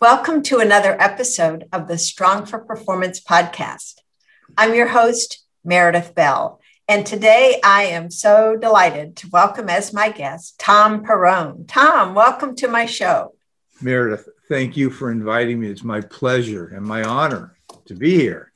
Welcome to another episode of the Strong for Performance podcast. I'm your host, Meredith Bell, and today I am so delighted to welcome as my guest Tom Perrone. Tom, welcome to my show. Meredith, thank you for inviting me. It's my pleasure and my honor to be here.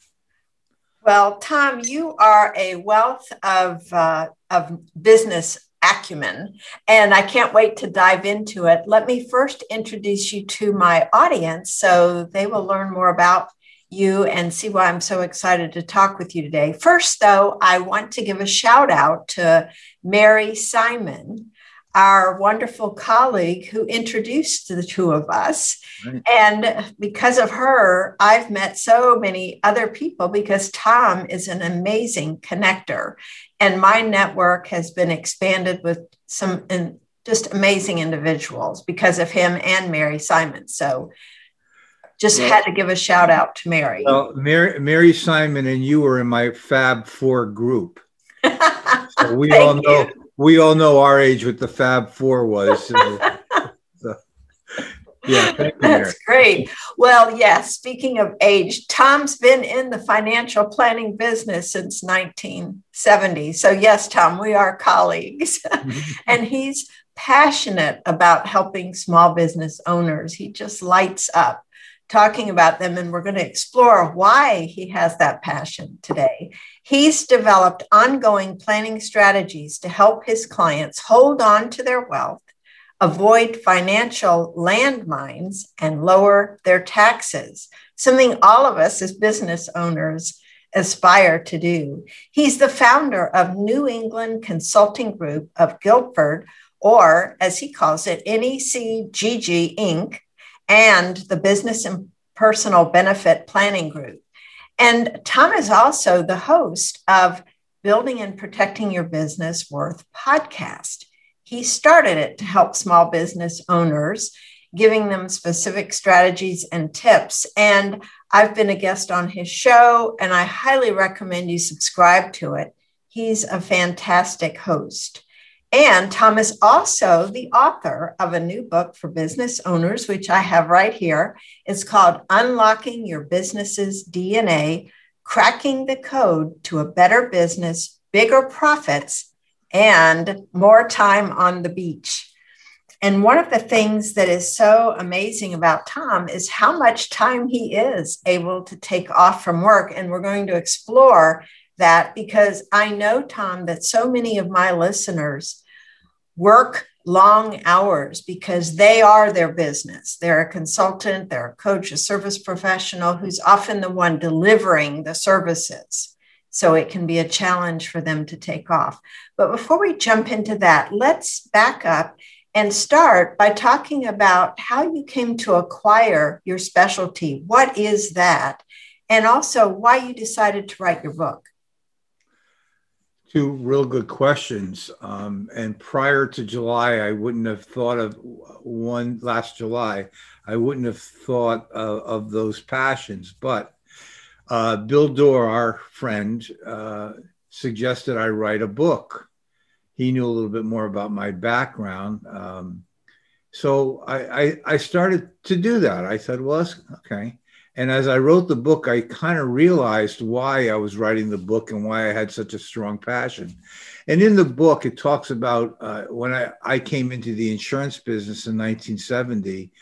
Well, Tom, you are a wealth of, uh, of business acumen, and I can't wait to dive into it. Let me first introduce you to my audience so they will learn more about you and see why I'm so excited to talk with you today. First, though, I want to give a shout out to Mary Simon our wonderful colleague who introduced the two of us. Right. And because of her, I've met so many other people because Tom is an amazing connector. And my network has been expanded with some just amazing individuals because of him and Mary Simon. So just well, had to give a shout out to Mary. Well, Mary, Mary Simon and you were in my Fab Four group. So we all know you we all know our age what the Fab Four was. So, so, yeah, that's great. Well, yeah. Speaking of age, Tom's been in the financial planning business since 1970. So yes, Tom, we are colleagues, mm-hmm. and he's passionate about helping small business owners. He just lights up talking about them, and we're going to explore why he has that passion today. He's developed ongoing planning strategies to help his clients hold on to their wealth, avoid financial landmines, and lower their taxes, something all of us as business owners aspire to do. He's the founder of New England Consulting Group of Guilford, or as he calls it, NECGG Inc and the Business and Personal Benefit Planning Group. And Tom is also the host of Building and Protecting Your Business Worth podcast. He started it to help small business owners, giving them specific strategies and tips. And I've been a guest on his show, and I highly recommend you subscribe to it. He's a fantastic host. And Tom is also the author of a new book for business owners, which I have right here. It's called Unlocking Your Business's DNA Cracking the Code to a Better Business, Bigger Profits, and More Time on the Beach. And one of the things that is so amazing about Tom is how much time he is able to take off from work. And we're going to explore that because I know, Tom, that so many of my listeners work long hours because they are their business. They're a consultant, they're a coach, a service professional who's often the one delivering the services. So it can be a challenge for them to take off. But before we jump into that, let's back up and start by talking about how you came to acquire your specialty. What is that? And also why you decided to write your book two real good questions. Um, and prior to July, I wouldn't have thought of one last July. I wouldn't have thought of, of those passions. But uh, Bill Dorr, our friend, uh, suggested I write a book. He knew a little bit more about my background. Um, so I, I, I, started to do that. I said, well, okay. And as I wrote the book, I kind of realized why I was writing the book and why I had such a strong passion. And in the book, it talks about uh, when I, I came into the insurance business in 1970.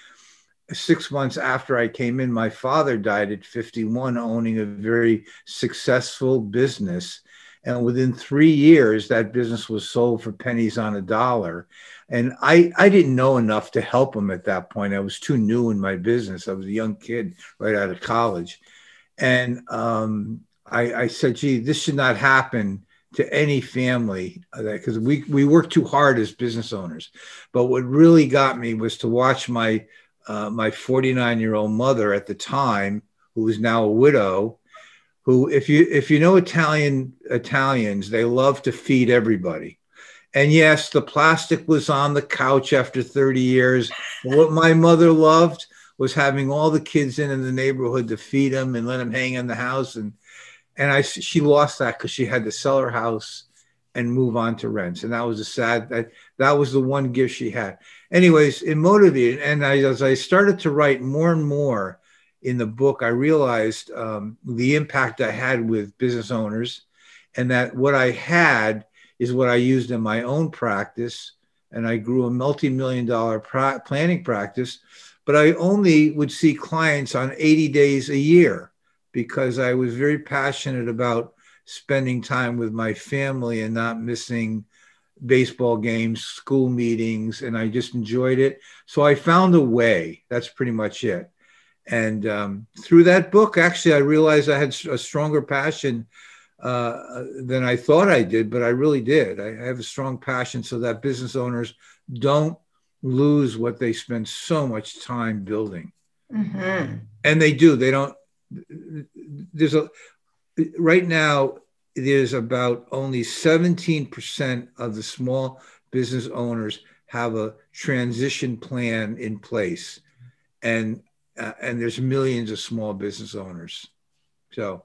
Six months after I came in, my father died at 51, owning a very successful business. And within three years, that business was sold for pennies on a dollar and I, I didn't know enough to help him at that point. I was too new in my business. I was a young kid right out of college. And um, I, I, said, gee, this should not happen to any family because we, we work too hard as business owners. But what really got me was to watch my, uh, my 49 year old mother at the time, who is now a widow, who if you if you know Italian Italians, they love to feed everybody. And yes, the plastic was on the couch after 30 years. what my mother loved was having all the kids in in the neighborhood to feed them and let them hang in the house. And and I she lost that because she had to sell her house and move on to rents. And that was a sad that that was the one gift she had. Anyways, it motivated. And I, as I started to write more and more in the book, I realized um, the impact I had with business owners, and that what I had is what I used in my own practice. And I grew a multi-million dollar pra- planning practice, but I only would see clients on 80 days a year because I was very passionate about spending time with my family and not missing baseball games, school meetings, and I just enjoyed it. So I found a way. That's pretty much it. And um, through that book, actually, I realized I had a stronger passion uh, than I thought I did, but I really did. I have a strong passion so that business owners don't lose what they spend so much time building. Mm-hmm. And they do. They don't. There's a right now, there's about only 17% of the small business owners have a transition plan in place. And uh, and there's millions of small business owners. So,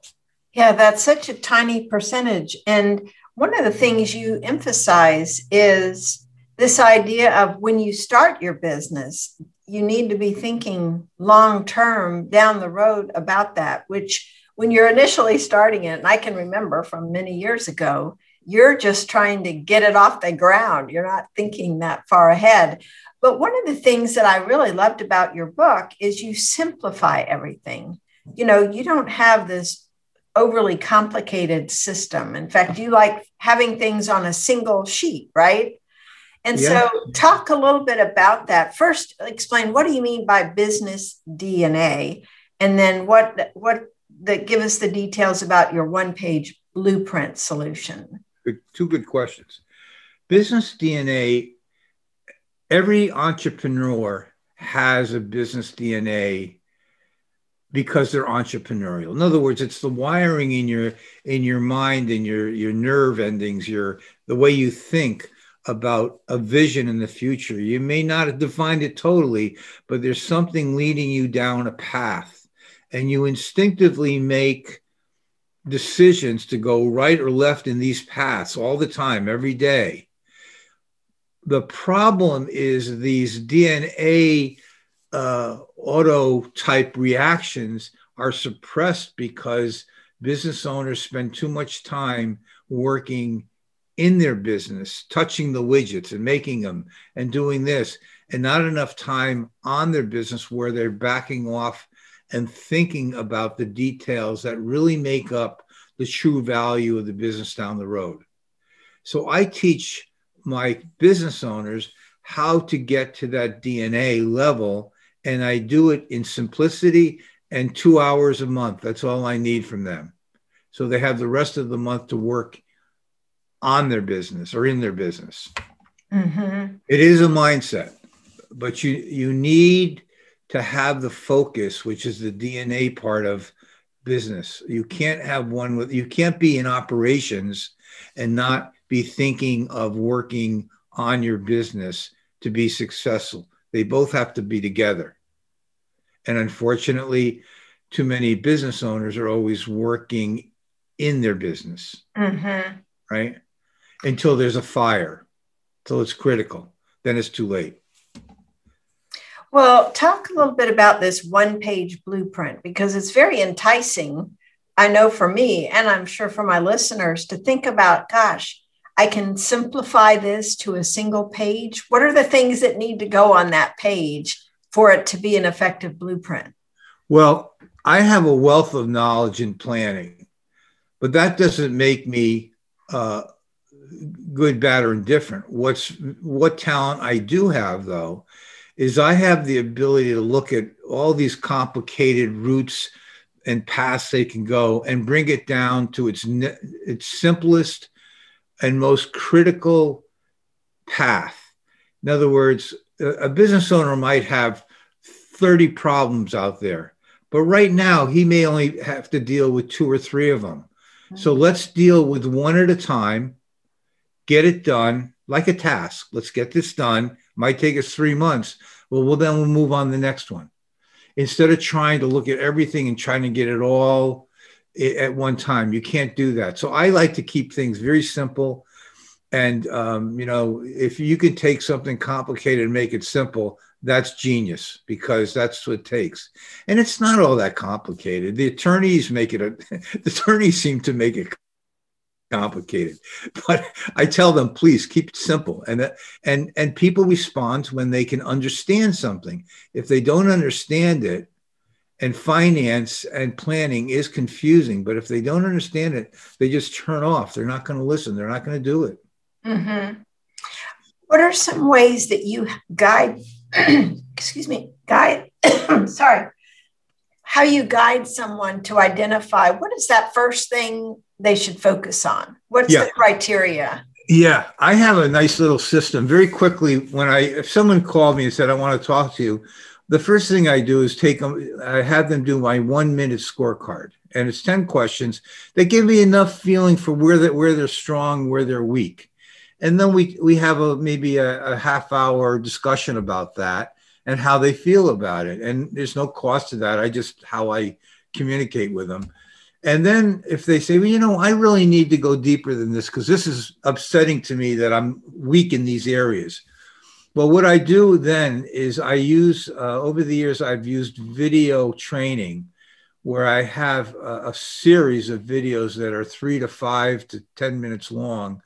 yeah, that's such a tiny percentage. And one of the things you emphasize is this idea of when you start your business, you need to be thinking long term down the road about that, which when you're initially starting it, and I can remember from many years ago, you're just trying to get it off the ground. You're not thinking that far ahead. But one of the things that I really loved about your book is you simplify everything. You know, you don't have this overly complicated system. In fact, you like having things on a single sheet, right? And yeah. so, talk a little bit about that. First, explain what do you mean by business DNA, and then what what that give us the details about your one page blueprint solution. Two good questions. Business DNA, every entrepreneur has a business DNA because they're entrepreneurial. In other words, it's the wiring in your in your mind and your your nerve endings, your the way you think about a vision in the future. You may not have defined it totally, but there's something leading you down a path and you instinctively make decisions to go right or left in these paths all the time, every day. The problem is these DNA uh, auto type reactions are suppressed because business owners spend too much time working in their business, touching the widgets and making them and doing this, and not enough time on their business where they're backing off and thinking about the details that really make up the true value of the business down the road. So I teach my business owners how to get to that DNA level, and I do it in simplicity and two hours a month. That's all I need from them. So they have the rest of the month to work on their business or in their business. Mm-hmm. It is a mindset, but you you need to have the focus, which is the DNA part of business. You can't have one with, you can't be in operations and not be thinking of working on your business to be successful. They both have to be together. And unfortunately, too many business owners are always working in their business, mm-hmm. right? Until there's a fire, until it's critical. Then it's too late. Well, talk a little bit about this one page blueprint because it's very enticing. I know for me, and I'm sure for my listeners, to think about gosh, I can simplify this to a single page. What are the things that need to go on that page for it to be an effective blueprint? Well, I have a wealth of knowledge in planning, but that doesn't make me uh, good, bad, or indifferent. What's what talent I do have, though, is I have the ability to look at all these complicated routes and paths they can go and bring it down to its its simplest and most critical path. In other words, a business owner might have 30 problems out there, But right now, he may only have to deal with two or three of them. Mm-hmm. So let's deal with one at a time, get it done like a task. Let's get this done. Might take us three months. Well, well, then we'll move on the next one. Instead of trying to look at everything and trying to get it all at one time, you can't do that. So I like to keep things very simple. And um, you know, if you can take something complicated and make it simple, that's genius because that's what it takes. And it's not all that complicated. The attorneys make it a, the attorneys seem to make it complicated but i tell them please keep it simple and and and people respond when they can understand something if they don't understand it and finance and planning is confusing but if they don't understand it they just turn off they're not going to listen they're not going to do it mm-hmm. what are some ways that you guide excuse me guide sorry how you guide someone to identify what is that first thing they should focus on? What's yeah. the criteria? Yeah, I have a nice little system. Very quickly, when I if someone called me and said I want to talk to you, the first thing I do is take them. I have them do my one minute scorecard, and it's ten questions. They give me enough feeling for where that where they're strong, where they're weak, and then we we have a maybe a, a half hour discussion about that and how they feel about it. And there's no cost to that. I just how I communicate with them. And then if they say, well, you know, I really need to go deeper than this because this is upsetting to me that I'm weak in these areas. Well, what I do then is I use, uh, over the years, I've used video training where I have a, a, series of videos that are three to five to 10 minutes long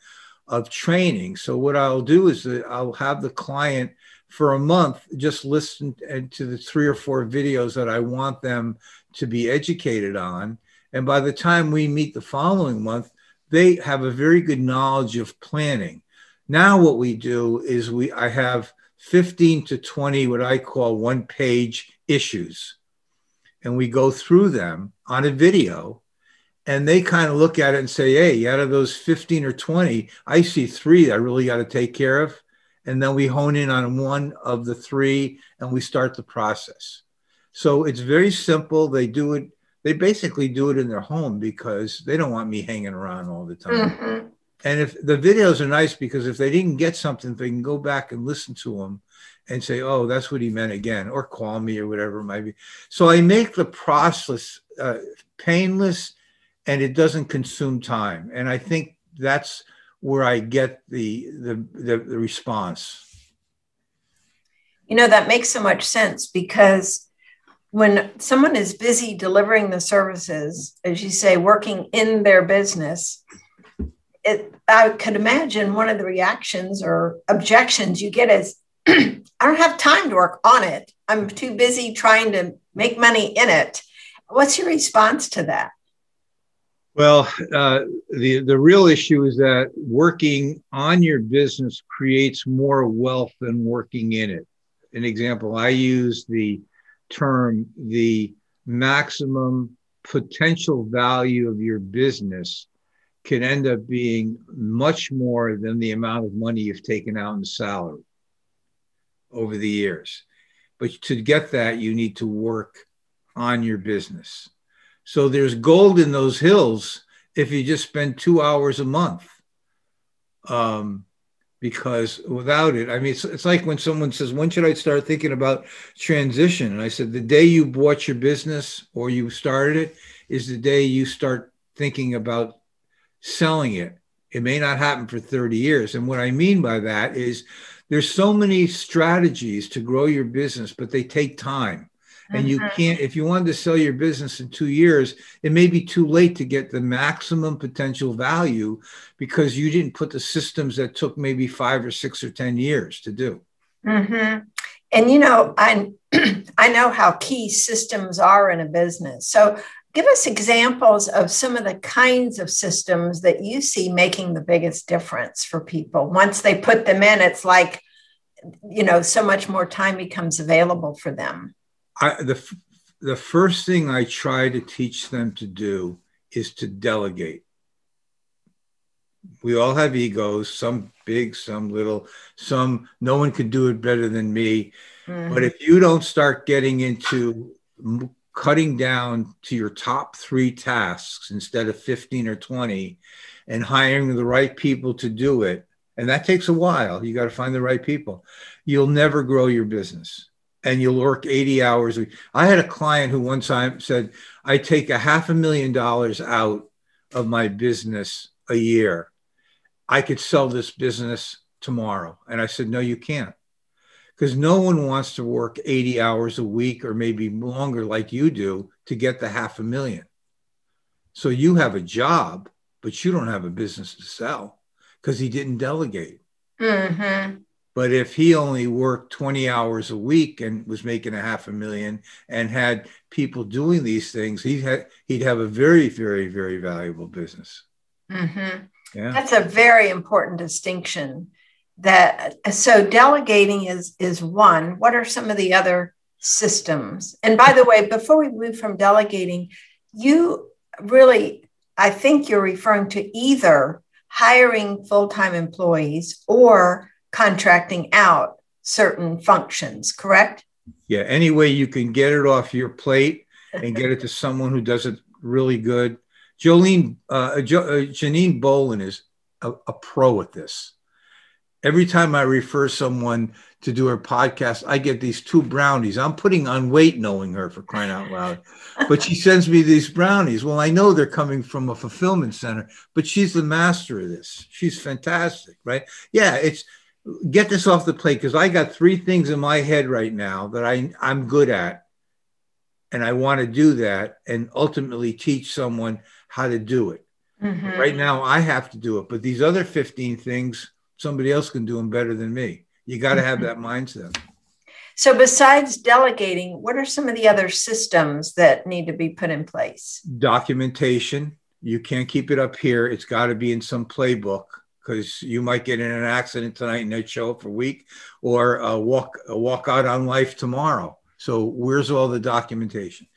of training. So, what I'll do is I'll have the client for a month just listen to the three or four videos that I want them to be educated on and by the time we meet the following month, they have a very good knowledge of planning. Now, what we do is we I have 15 to 20 what I call one page issues. And we go through them on a video and they kind of look at it and say, hey, out of those 15 or 20, I see three that I really got to take care of. And then we hone in on one of the three and we start the process. So it's very simple. They do it they basically do it in their home because they don't want me hanging around all the time. Mm-hmm. And if the videos are nice because if they didn't get something, they can go back and listen to them and say, oh, that's what he meant again, or call me or whatever it might be. So I make the process uh, painless and it doesn't consume time. And I think that's where I get the, the, the, the response. You know, that makes so much sense because when someone is busy delivering the services, as you say, working in their business, it, I could imagine one of the reactions or objections you get is, I don't have time to work on it. I'm too busy trying to make money in it. What's your response to that? Well, uh, the the real issue is that working on your business creates more wealth than working in it. An example, I use the term the maximum potential value of your business can end up being much more than the amount of money you've taken out in salary over the years. But to get that, you need to work on your business. So there's gold in those hills if you just spend two hours a month. Um, because without it, I mean, it's, it's like when someone says, When should I start thinking about transition? And I said, The day you bought your business or you started it is the day you start thinking about selling it. It may not happen for 30 years. And what I mean by that is there's so many strategies to grow your business, but they take time and you mm-hmm. can't if you wanted to sell your business in two years it may be too late to get the maximum potential value because you didn't put the systems that took maybe five or six or ten years to do mm-hmm. and you know i i know how key systems are in a business so give us examples of some of the kinds of systems that you see making the biggest difference for people once they put them in it's like you know so much more time becomes available for them I, the the first thing I try to teach them to do is to delegate. We all have egos, some big, some little, some no one could do it better than me. Mm-hmm. But if you don't start getting into cutting down to your top three tasks instead of 15 or 20 and hiring the right people to do it. And that takes a while. You got to find the right people. You'll never grow your business and you'll work 80 hours. a week I had a client who one time said, I take a half a million dollars out of my business a year. I could sell this business tomorrow. And I said, No, you can't because no one wants to work 80 hours a week or maybe longer like you do to get the half a million. So you have a job, but you don't have a business to sell because he didn't delegate. Mm-hmm. But if he only worked 20 hours a week and was making a half a million and had people doing these things, he'd, ha- he'd have a very, very, very valuable business. Mm-hmm. Yeah. That's a very important distinction that so delegating is is one. What are some of the other systems? And by the way before we move from delegating you really i think you're referring to either hiring full-time employees or contracting out certain functions correct? Yeah any way you can get it off your plate and get it to someone who does it really good. Jolene uh, jo- uh, janine bolin is a, a pro at this every time I refer someone to do her podcast, I get these two brownies. I'm putting on weight knowing her for crying out loud. But she sends me these brownies. Well, I know they're coming from a fulfillment center, but she's the master of this. She's fantastic, right? Yeah, it's get this off the plate because I got three things in my head right now that I, I'm good at. And I want to do that and ultimately teach someone how to do it. Mm-hmm. Right now, I have to do it. But these other 15 things, somebody else can do them better than me. You got to have mm-hmm. that mindset. So, besides delegating, what are some of the other systems that need to be put in place? Documentation. You can't keep it up here. It's got to be in some playbook because you might get in an accident tonight and not show up for a week, or uh, walk walk out on life tomorrow. So, where's all the documentation?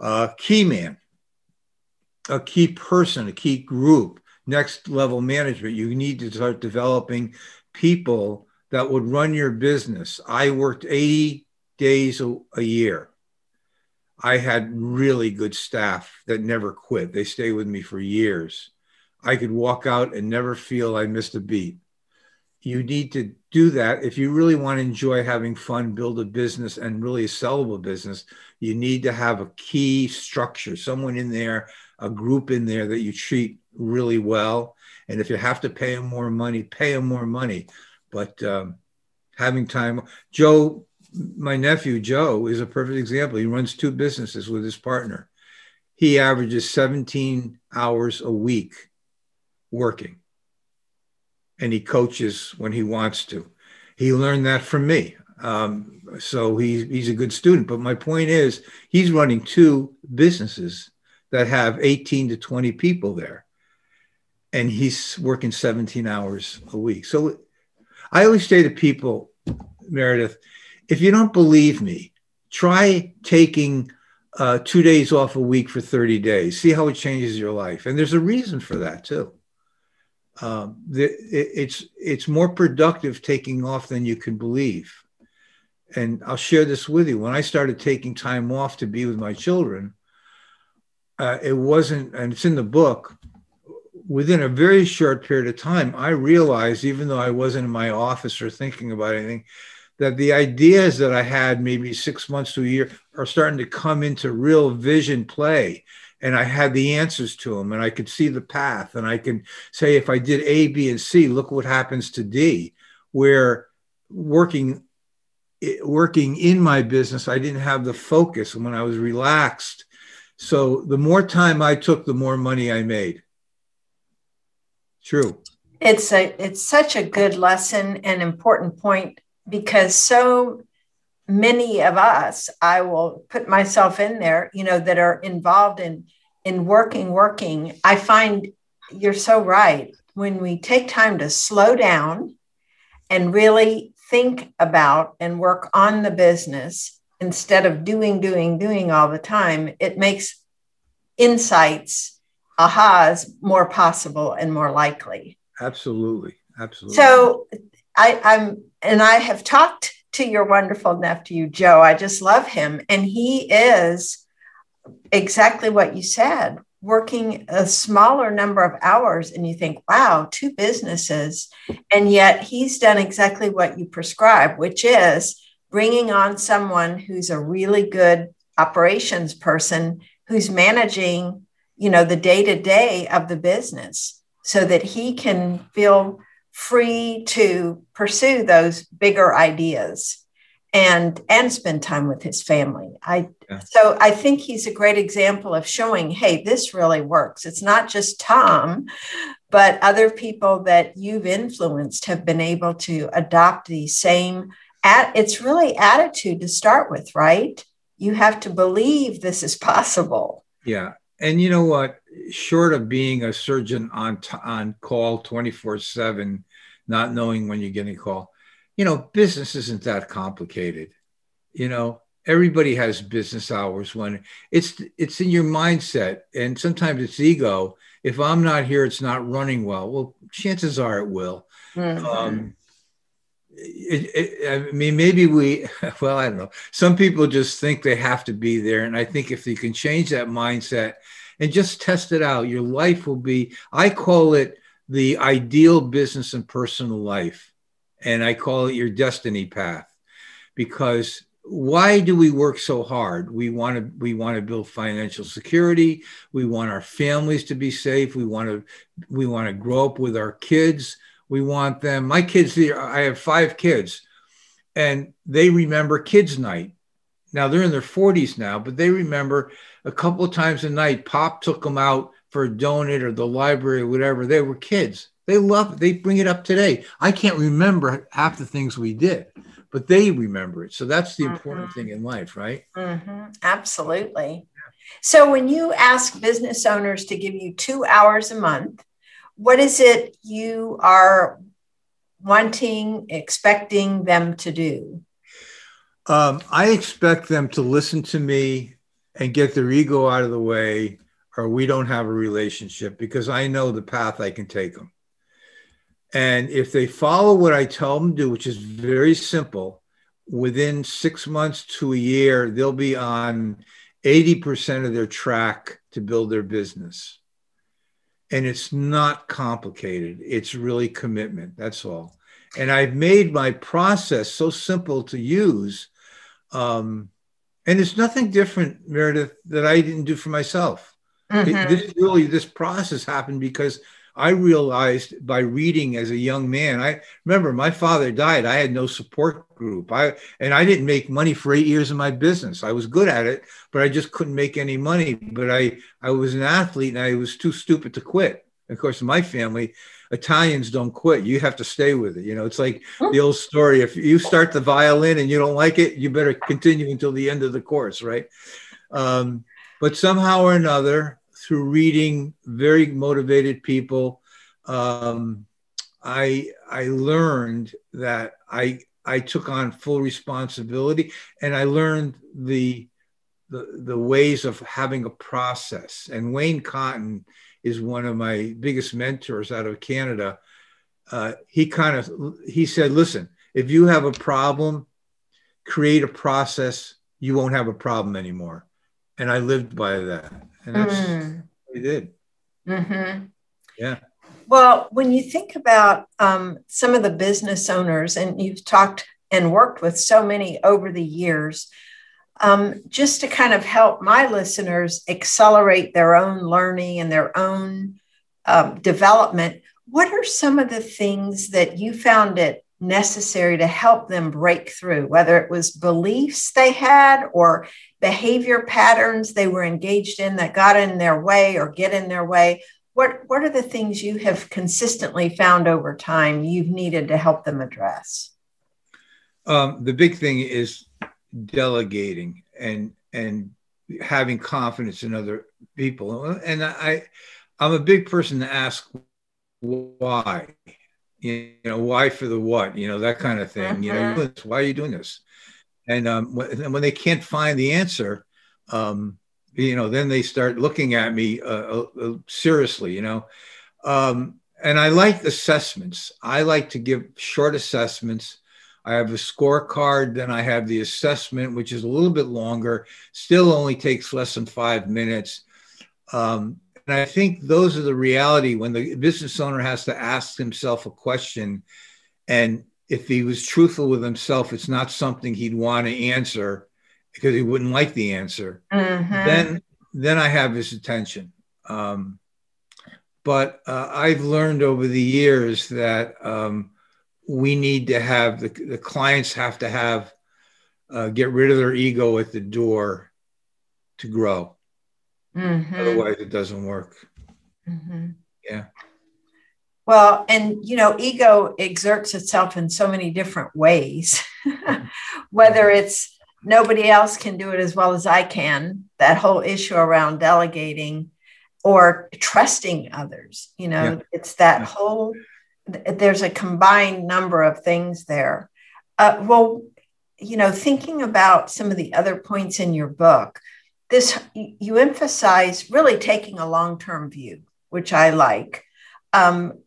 Uh, key man, a key person, a key group next level management. You need to start developing people that would run your business. I worked 80 days a, a year. I had really good staff that never quit. They stay with me for years. I could walk out and never feel I missed a beat. You need to do that. If you really want to enjoy having fun, build a business and really a sellable business, you need to have a key structure, someone in there, a group in there that you treat really well. And if you have to pay them more money, pay them more money. But um, having time, Joe, my nephew Joe is a perfect example. He runs two businesses with his partner. He averages 17 hours a week working, and he coaches when he wants to. He learned that from me. Um, so he's, he's a good student. But my point is, he's running two businesses that have 18 to 20 people there and he's working 17 hours a week. So I always say to people, Meredith, if you don't believe me, try taking uh, two days off a week for 30 days. See how it changes your life. And there's a reason for that too. Um, the, it, it's it's more productive taking off than you can believe. And I'll share this with you. When I started taking time off to be with my children, uh, it wasn't, and it's in the book within a very short period of time, I realized, even though I wasn't in my office or thinking about anything, that the ideas that I had maybe six months to a year are starting to come into real vision play. And I had the answers to them, and I could see the path. And I can say, if I did A, B, and C, look what happens to D. Where working working in my business, I didn't have the focus And when I was relaxed. So the more time I took, the more money I made. True. It's a it's such a good lesson and important point because so many of us, I will put myself in there, you know, that are involved in in working, working. I find you're so right. When we take time to slow down and really think about and work on the business instead of doing, doing, doing all the time, it makes insights ahas more possible and more likely. Absolutely. Absolutely. So I, I'm, and I have talked to your wonderful nephew, Joe. I just love him. And he is exactly what you said working a smaller number of hours and you think wow two businesses and yet he's done exactly what you prescribe which is bringing on someone who's a really good operations person who's managing you know the day to day of the business so that he can feel free to pursue those bigger ideas and and spend time with his family i yeah. so i think he's a great example of showing hey this really works it's not just tom but other people that you've influenced have been able to adopt the same at it's really attitude to start with right? You have to believe this is possible. Yeah. And you know what? Short of being a surgeon on t- on call 24 7 not knowing when you're getting a call you know business isn't that complicated. You know everybody has business hours when it's it's in your mindset. And sometimes it's ego. If i'm not here it's not running well. Well chances are it will. Mm-hmm. um, it, it, I mean, maybe we, well, I don't know. Some people just think they have to be there. And I think if you can change that mindset and just test it out, your life will be, I call it the ideal business and personal life. And I call it your destiny path because why do we work so hard we want to we want to build financial security we want our families to be safe we want to we want to grow up with our kids we want them my kids i have five kids and they remember kids night now they're in their 40s now but they remember a couple of times a night pop took them out for a donut or the library or whatever. They were kids. They love it. They bring it up today. I can't remember half the things we did, but they remember it. So that's the mm-hmm. important thing in life, right? Mm-hmm. Absolutely. So when you ask business owners to give you two hours a month, what is it you are wanting, expecting them to do? Um, I expect them to listen to me and get their ego out of the way or we don't have a relationship because I know the path I can take them. And if they follow what I tell them to do, which is very simple, within six months to a year, they'll be on 80% of their track to build their business. And it's not complicated, it's really commitment. That's all. And I've made my process so simple to use. Um, and it's nothing different, Meredith, that I didn't do for myself. Mm-hmm. It, this really this process happened because I realized by reading as a young man. I remember my father died. I had no support group. I and I didn't make money for eight years in my business. I was good at it, but I just couldn't make any money. But I I was an athlete and I was too stupid to quit. Of course, in my family, Italians don't quit. You have to stay with it. You know, it's like the old story. If you start the violin and you don't like it, you better continue until the end of the course, right? Um, but somehow or another, through reading very motivated people, um, I I learned that I I took on full responsibility, and I learned the the, the ways of having a process. And Wayne Cotton is one of my biggest mentors out of Canada. Uh, he kind of he said, "Listen, if you have a problem, create a process. You won't have a problem anymore." And I lived by that and that's mm. what did. Mm-hmm. Yeah. Well, when you think about um, some of the business owners, and you've talked and worked with so many over the years, um, just to kind of help my listeners accelerate their own learning and their own um, development, what are some of the things that you found it necessary to help them break through, whether it was beliefs they had or behavior patterns they were engaged in that got in their way or get in their way. What, what are the things you have consistently found over time you've needed to help them address? Um, the big thing is delegating and and having confidence in other people. And I, I'm a big person to ask why you know why for the what you know that kind of thing mm-hmm. you know mm-hmm. why are you doing this and um, when, when they can't find the answer um, you know then they start looking at me uh, uh, uh, seriously you know um, and i like assessments i like to give short assessments I have a scorecard, then I have the assessment, which is a little bit longer, still only takes less than five minutes. Um, and I think those are the reality when the business owner has to ask himself a question. And if he was truthful with himself, it's not something he'd want to answer because he wouldn't like the answer. Mm-hmm. Then, then I have his attention. Um, but uh, I've learned over the years that um, we need to have the, the clients have to have uh, get rid of their ego at the door to grow. Mm-hmm. Otherwise, it doesn't work. Mm-hmm. Yeah. Well, and you know, ego exerts itself in so many different ways, whether it's nobody else can do it as well as I can, that whole issue around delegating or trusting others. You know, yeah. it's that yeah. whole, there's a combined number of things there. Uh, well, you know, thinking about some of the other points in your book, this you emphasize really taking a long-term view which i like. Um,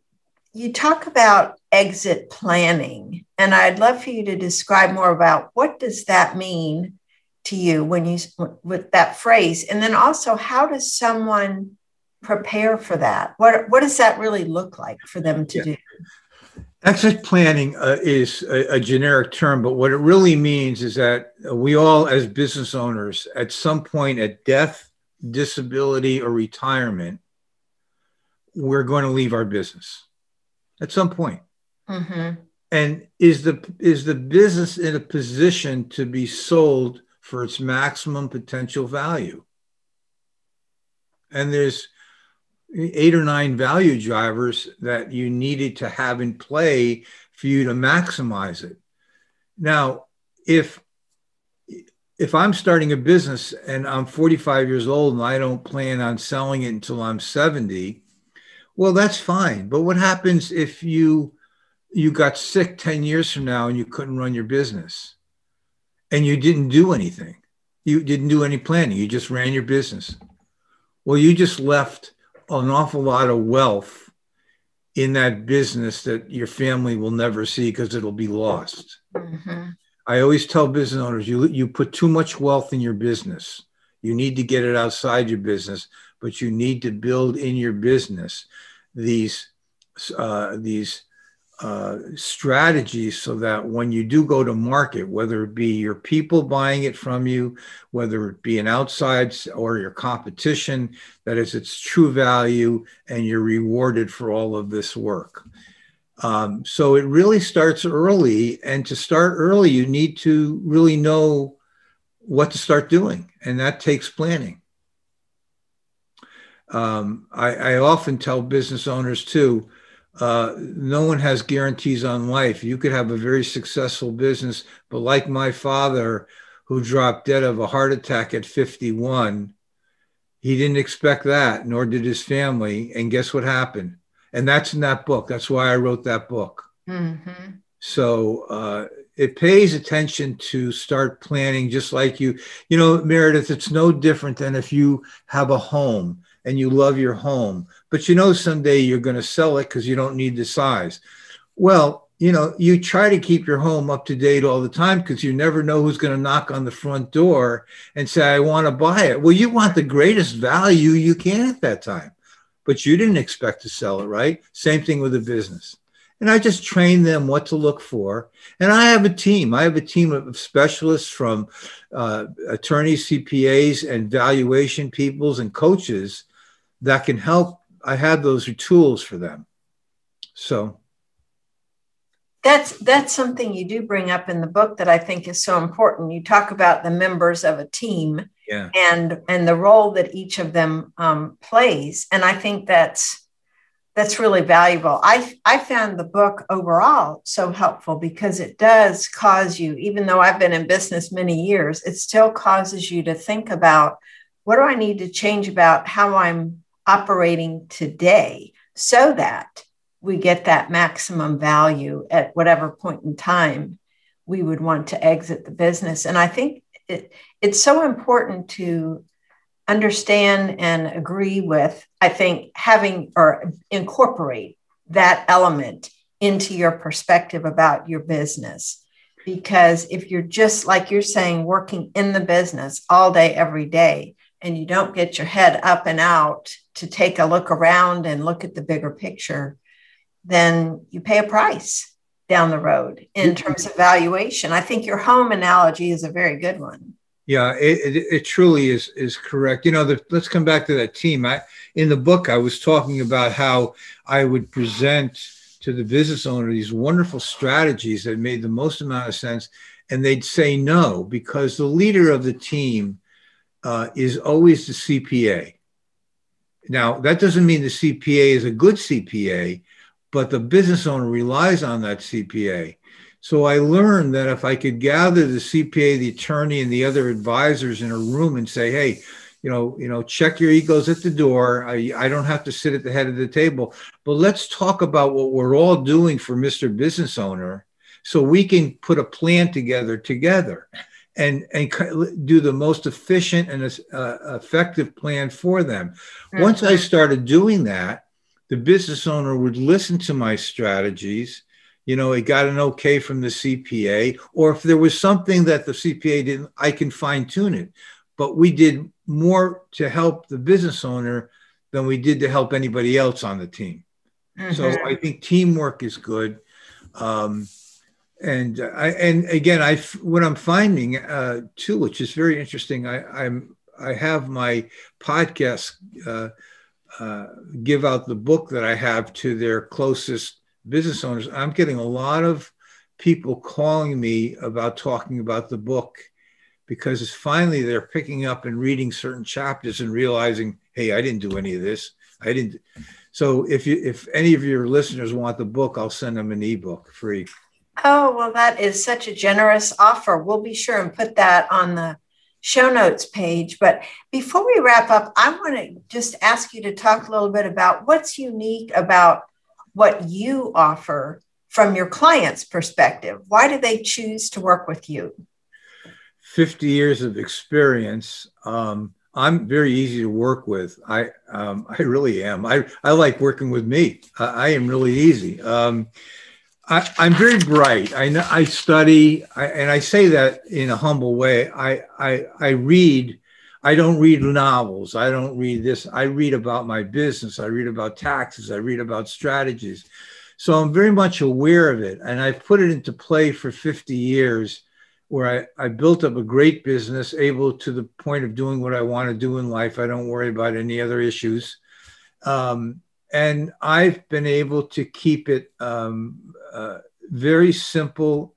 you talk about exit planning and i'd love for you to describe more about what does that mean to you when you with that phrase? And then also how does someone prepare for that? What what does that really look like for them to yeah. do Exit planning uh, is a, a, generic term, but what it really means is that we all, as business owners, at some point at death, disability, or retirement, we're going to leave our business at some point. Mm-hmm. And is the is the business in a position to be sold for its maximum potential value? And there's eight or nine value drivers that you needed to have in play for you to maximize it. Now, if if I'm starting a business and I'm 45 years old and I don't plan on selling it until I'm 70, well, that's fine. But what happens if you you got sick 10 years from now and you couldn't run your business and you didn't do anything? You didn't do any planning. You just ran your business. Well, you just left an awful lot of wealth in that business that your family will never see because it'll be lost. Mm-hmm. I always tell business owners you you put too much wealth in your business. You need to get it outside your business, but you need to build in your business these uh, these uh, strategies so that when you do go to market, whether it be your people buying it from you, whether it be an outside or your competition, that is its true value and you're rewarded for all of this work. Um, so it really starts early. And to start early, you need to really know what to start doing, and that takes planning. Um, I, I often tell business owners too uh, no one has guarantees on life. You could have a very successful business, but like my father, who dropped dead of a heart attack at 51, he didn't expect that, nor did his family. And guess what happened? And that's in that book. That's why I wrote that book. Mm-hmm. So uh, it pays attention to start planning, just like you. You know, Meredith, it's no different than if you have a home and you love your home, but you know someday you're going to sell it because you don't need the size. Well, you know, you try to keep your home up to date all the time because you never know who's going to knock on the front door and say, I want to buy it. Well, you want the greatest value you can at that time, but you didn't expect to sell it, right? Same thing with a business. And I just train them what to look for. And I have a team. I have a team of specialists from uh, attorneys, CPAs, and valuation peoples and coaches that can help. I had those tools for them. So that's that's something you do bring up in the book that I think is so important. You talk about the members of a team yeah. and and the role that each of them um, plays, and I think that's that's really valuable. I I found the book overall so helpful because it does cause you, even though I've been in business many years, it still causes you to think about what do I need to change about how I'm operating today so that we get that maximum value at whatever point in time we would want to exit the business. And I think it, it's so important to understand and agree with, I think, having or incorporate that element into your perspective about your business. Because if you're just like you're saying, working in the business all day, every day, and you don't get your head up and out to take a look around and look at the bigger picture, then you pay a price down the road in terms of valuation. I think your home analogy is a very good one. Yeah, it, it, it truly is is correct. You know, the, let's come back to that team. I in the book I was talking about how I would present to the business owner these wonderful strategies that made the most amount of sense, and they'd say no because the leader of the team uh, is always the CPA. Now that doesn't mean the CPA is a good CPA, but the business owner relies on that CPA. So I learned that if I could gather the CPA, the attorney, and the other advisors in a room and say, "Hey, you know, you know, check your egos at the door. I, I don't have to sit at the head of the table, but let's talk about what we're all doing for Mr. Business Owner, so we can put a plan together together, and and do the most efficient and uh, effective plan for them." Mm-hmm. Once I started doing that, the business owner would listen to my strategies you know, it got an okay from the CPA, or if there was something that the CPA didn't, I can fine tune it. But we did more to help the business owner than we did to help anybody else on the team. Mm-hmm. So I think teamwork is good. Um, and I, and again, I what I'm finding uh, too, which is very interesting. I, I'm I have my podcast uh, uh, give out the book that I have to their closest business owners, I'm getting a lot of people calling me about talking about the book because finally they're picking up and reading certain chapters and realizing, hey, I didn't do any of this. I didn't. So if you if any of your listeners want the book, I'll send them an ebook free. Oh, well, that is such a generous offer. We'll be sure and put that on the show notes page. But before we wrap up, I want to just ask you to talk a little bit about what's unique about what you offer from your client's perspective. Why do they choose to work with you? 50 years of experience. Um, I'm very easy to work with. I um, I really am. I, I like working with me. I, I am really easy. Um, I, am very bright. I know I study, I, and I say that in a humble way. I, I I read I don't read novels. I don't read this. I read about my business. I read about taxes. I read about strategies. So I'm very much aware of it. And I've put it into play for 50 years where I, I built up a great business, able to the point of doing what I want to do in life. I don't worry about any other issues. Um, and I've been able to keep it um, uh, very simple,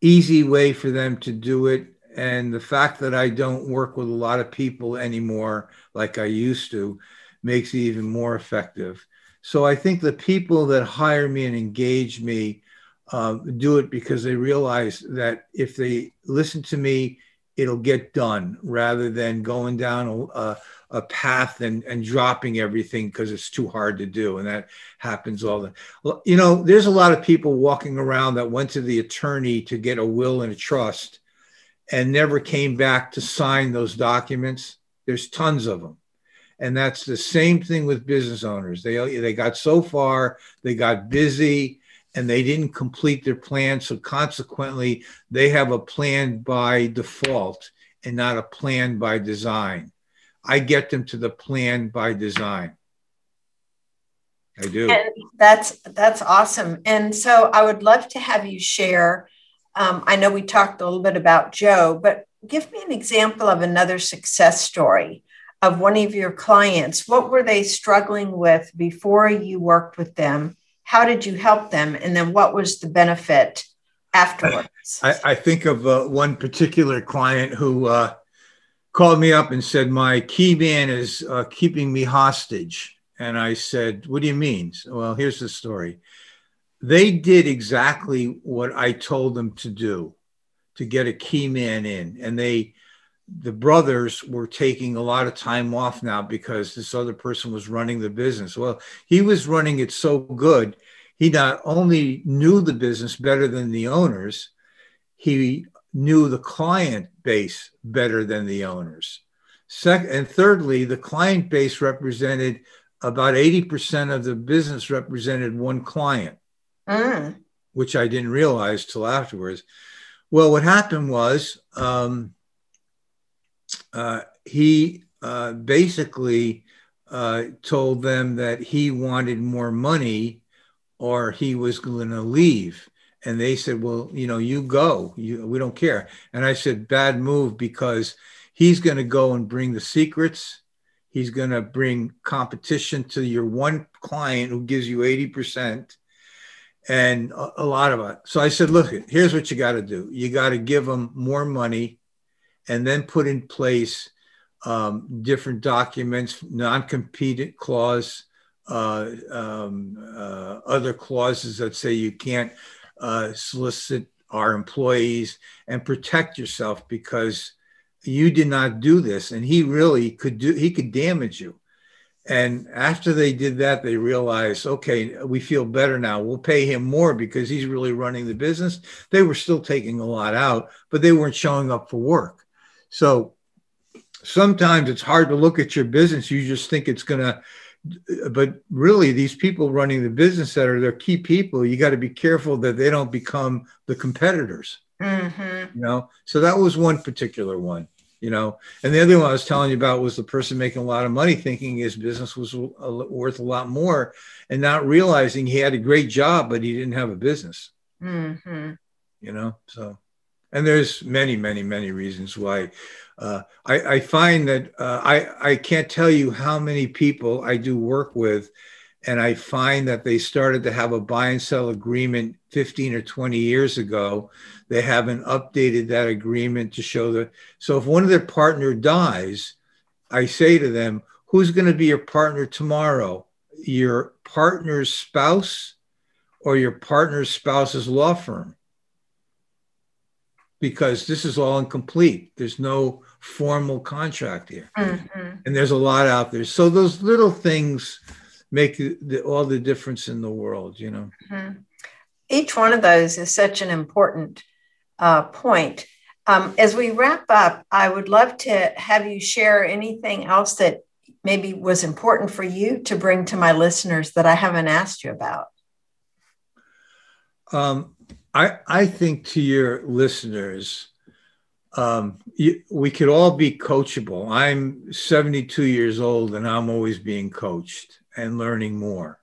easy way for them to do it and the fact that I don't work with a lot of people anymore like I used to makes it even more effective. So I think the people that hire me and engage me um, do it because they realize that if they listen to me, it'll get done rather than going down a path and, and dropping everything because it's too hard to do. And that happens all the, you know, there's a lot of people walking around that went to the attorney to get a will and a trust and never came back to sign those documents. There's tons of them. And that's the same thing with business owners. They, they got so far, they got busy, and they didn't complete their plan. So consequently, they have a plan by default and not a plan by design. I get them to the plan by design. I do. And that's that's awesome. And so I would love to have you share um, I know we talked a little bit about Joe, but give me an example of another success story of one of your clients. What were they struggling with before you worked with them? How did you help them? And then what was the benefit afterwards? I, I think of uh, one particular client who uh, called me up and said, My key man is uh, keeping me hostage. And I said, What do you mean? Well, here's the story they did exactly what I told them to do to get a key man in. And they, the brothers were taking a lot of time off now because this other person was running the business. Well, he was running it so good. He not only knew the business better than the owners, he knew the client base better than the owners. Second, and thirdly, the client base represented about 80% of the business represented one client. Mm. which I didn't realize till afterwards. Well, what happened was um, uh, he uh, basically uh, told them that he wanted more money or he was going to leave. And they said, well, you know, you go, you, we don't care. And I said, bad move because he's going to go and bring the secrets. He's going to bring competition to your one client who gives you 80% and a, a lot of it. So I said, look, here's what you got to do. You got to give them more money and then put in place um, different documents, non-compete clause, uh, um, uh, other clauses that say you can't uh, solicit our employees and protect yourself because you did not do this and he really could do he could damage you and after they did that, they realized, okay, we feel better now. We'll pay him more because he's really running the business. They were still taking a lot out, but they weren't showing up for work. So sometimes it's hard to look at your business. You just think it's going to, but really, these people running the business that are their key people, you got to be careful that they don't become the competitors. Mm-hmm. You know, so that was one particular one you know and the other one i was telling you about was the person making a lot of money thinking his business was worth a lot more and not realizing he had a great job but he didn't have a business mm-hmm. you know so and there's many many many reasons why uh, I, I, find that uh, I, I can't tell you how many people i do work with and i find that they started to have a buy and sell agreement 15 or 20 years ago they haven't updated that agreement to show that. So if one of their partner dies, I say to them, who's going to be your partner tomorrow? Your partner's spouse or your partner's spouse's law firm? Because this is all incomplete. There's no formal contract here. Mm-hmm. And there's a lot out there. So those little things make the, all the difference in the world, you know. Mm-hmm. Each one of those is such an important uh, point. Um, as we wrap up, I would love to have you share anything else that maybe was important for you to bring to my listeners that I haven't asked you about. Um, I, I think to your listeners, um, you, we could all be coachable. I'm 72 years old and I'm always being coached and learning more.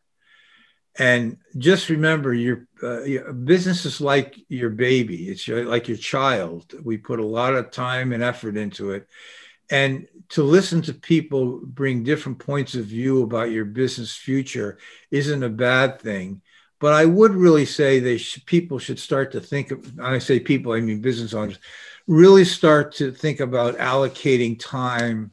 And just remember, your, uh, your business is like your baby. It's your, like your child. We put a lot of time and effort into it. And to listen to people bring different points of view about your business future isn't a bad thing. But I would really say they people should start to think of, I say people, I mean business owners, really start to think about allocating time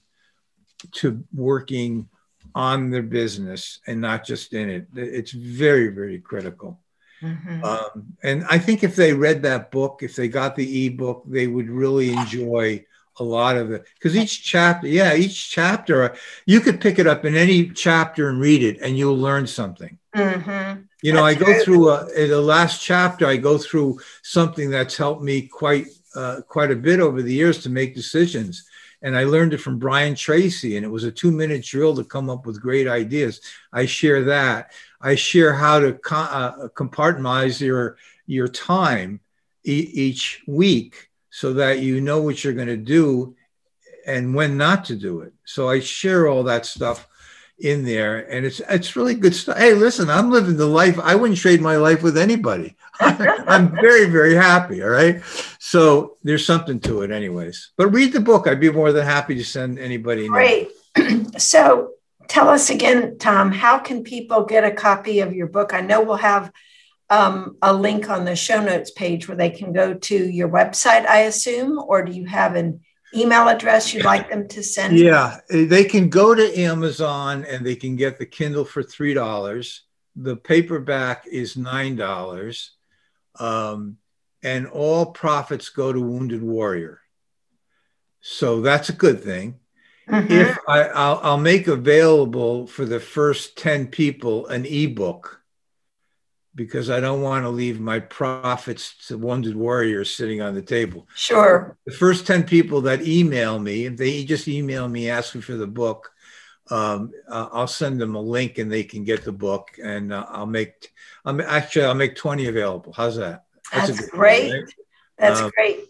to working on their business and not just in it. It's very, very critical. Mm-hmm. Um, and I think if they read that book, if they got the ebook, they would really enjoy a lot of it because each chapter, yeah, each chapter, you could pick it up in any chapter and read it, and you'll learn something. Mm-hmm. You know, that's I go true. through a, in the last chapter. I go through something that's helped me quite uh, quite a bit over the years to make decisions and I learned it from Brian Tracy, and it was a two minute drill to come up with great ideas. I share that. I share how to co- uh, compartmentalize your your time e- each week so that you know what you're going to do and when not to do it. So I share all that stuff in there and it's it's really good stuff. Hey listen i'm living the life i wouldn't trade my life with anybody. I'm very very happy all right? So there's something to it anyways. But read the book i'd be more than happy to send anybody great. So tell us again tom how can people get a copy of your book? I know we'll have um, a link on the show notes page where they can go to your website i assume or do you have an email address you'd like them to send? Yeah, they can go to Amazon and they can get the Kindle for three dollars. The paperback is nine dollars, um, and all profits go to Wounded Warrior. So that's a good thing. Mm-hmm. If I, I'll, I'll make available for the first ten people an ebook because I don't want to leave my profits to wounded warriors sitting on the table. Sure. The first 10 people that email me, if they just email me asking for the book, um, uh, I'll send them a link and they can get the book, and uh, I'll make. I'm actually I'll make twenty available. How's that? That's, That's great. One, right? That's um, great.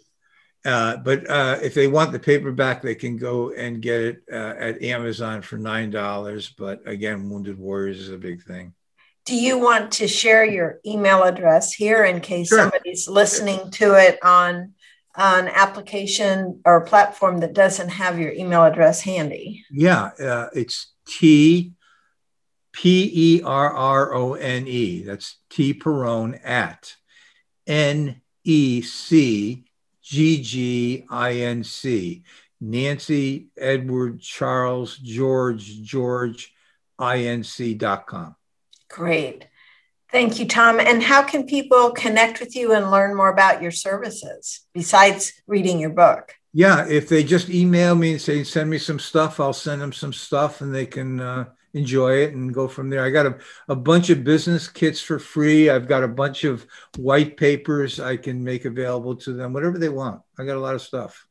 Uh, but uh, if they want the paperback, they can go and get it uh, at Amazon for nine dollars. But again, Wounded Warriors is a big thing. Do you want to share your email address here in case sure. somebody's listening to it on an application or platform that doesn't have your email address handy? Yeah, uh, it's T P E R R O N E. That's T Perrone at N E C G G I N C. Nancy Edward Charles George George inc.com. Great. Thank you, Tom. And how can people connect with you and learn more about your services besides reading your book? Yeah, if they just email me and say, send me some stuff, I'll send them some stuff and they can uh, enjoy it and go from there. I got a, a bunch of business kits for free. I've got a bunch of white papers I can make available to them, whatever they want. I got a lot of stuff.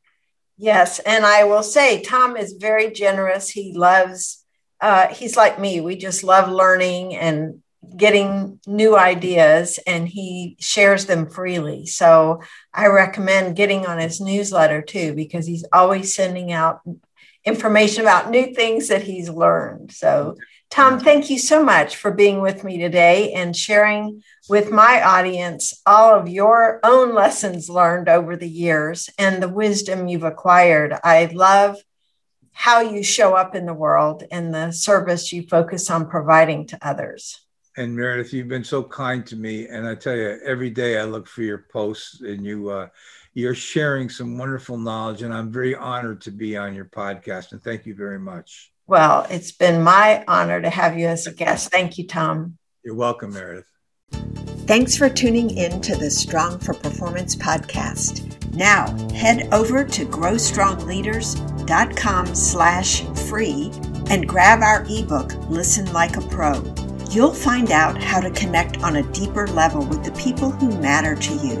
Yes. And I will say, Tom is very generous. He loves, uh, he's like me. We just love learning and getting new ideas and he shares them freely. So I recommend getting on his newsletter too, because he's always sending out information about new things that he's learned. So, Tom, thank you so much for being with me today and sharing with my audience all of your own lessons learned over the years and the wisdom you've acquired. I love how you show up in the world and the service you focus on providing to others and Meredith, you've been so kind to me. And I tell you, every day I look for your posts, and you uh, you're sharing some wonderful knowledge. And I'm very honored to be on your podcast. And thank you very much. Well, it's been my honor to have you as a guest. Thank you, Tom. You're welcome, Meredith. Thanks for tuning in to the Strong for Performance podcast. Now head over to growstrongleaders.com slash free and grab our ebook, Listen Like a Pro you'll find out how to connect on a deeper level with the people who matter to you.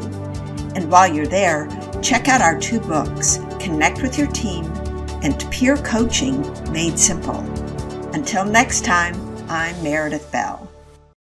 And while you're there, check out our two books, Connect with Your Team and Peer Coaching Made Simple. Until next time, I'm Meredith Bell.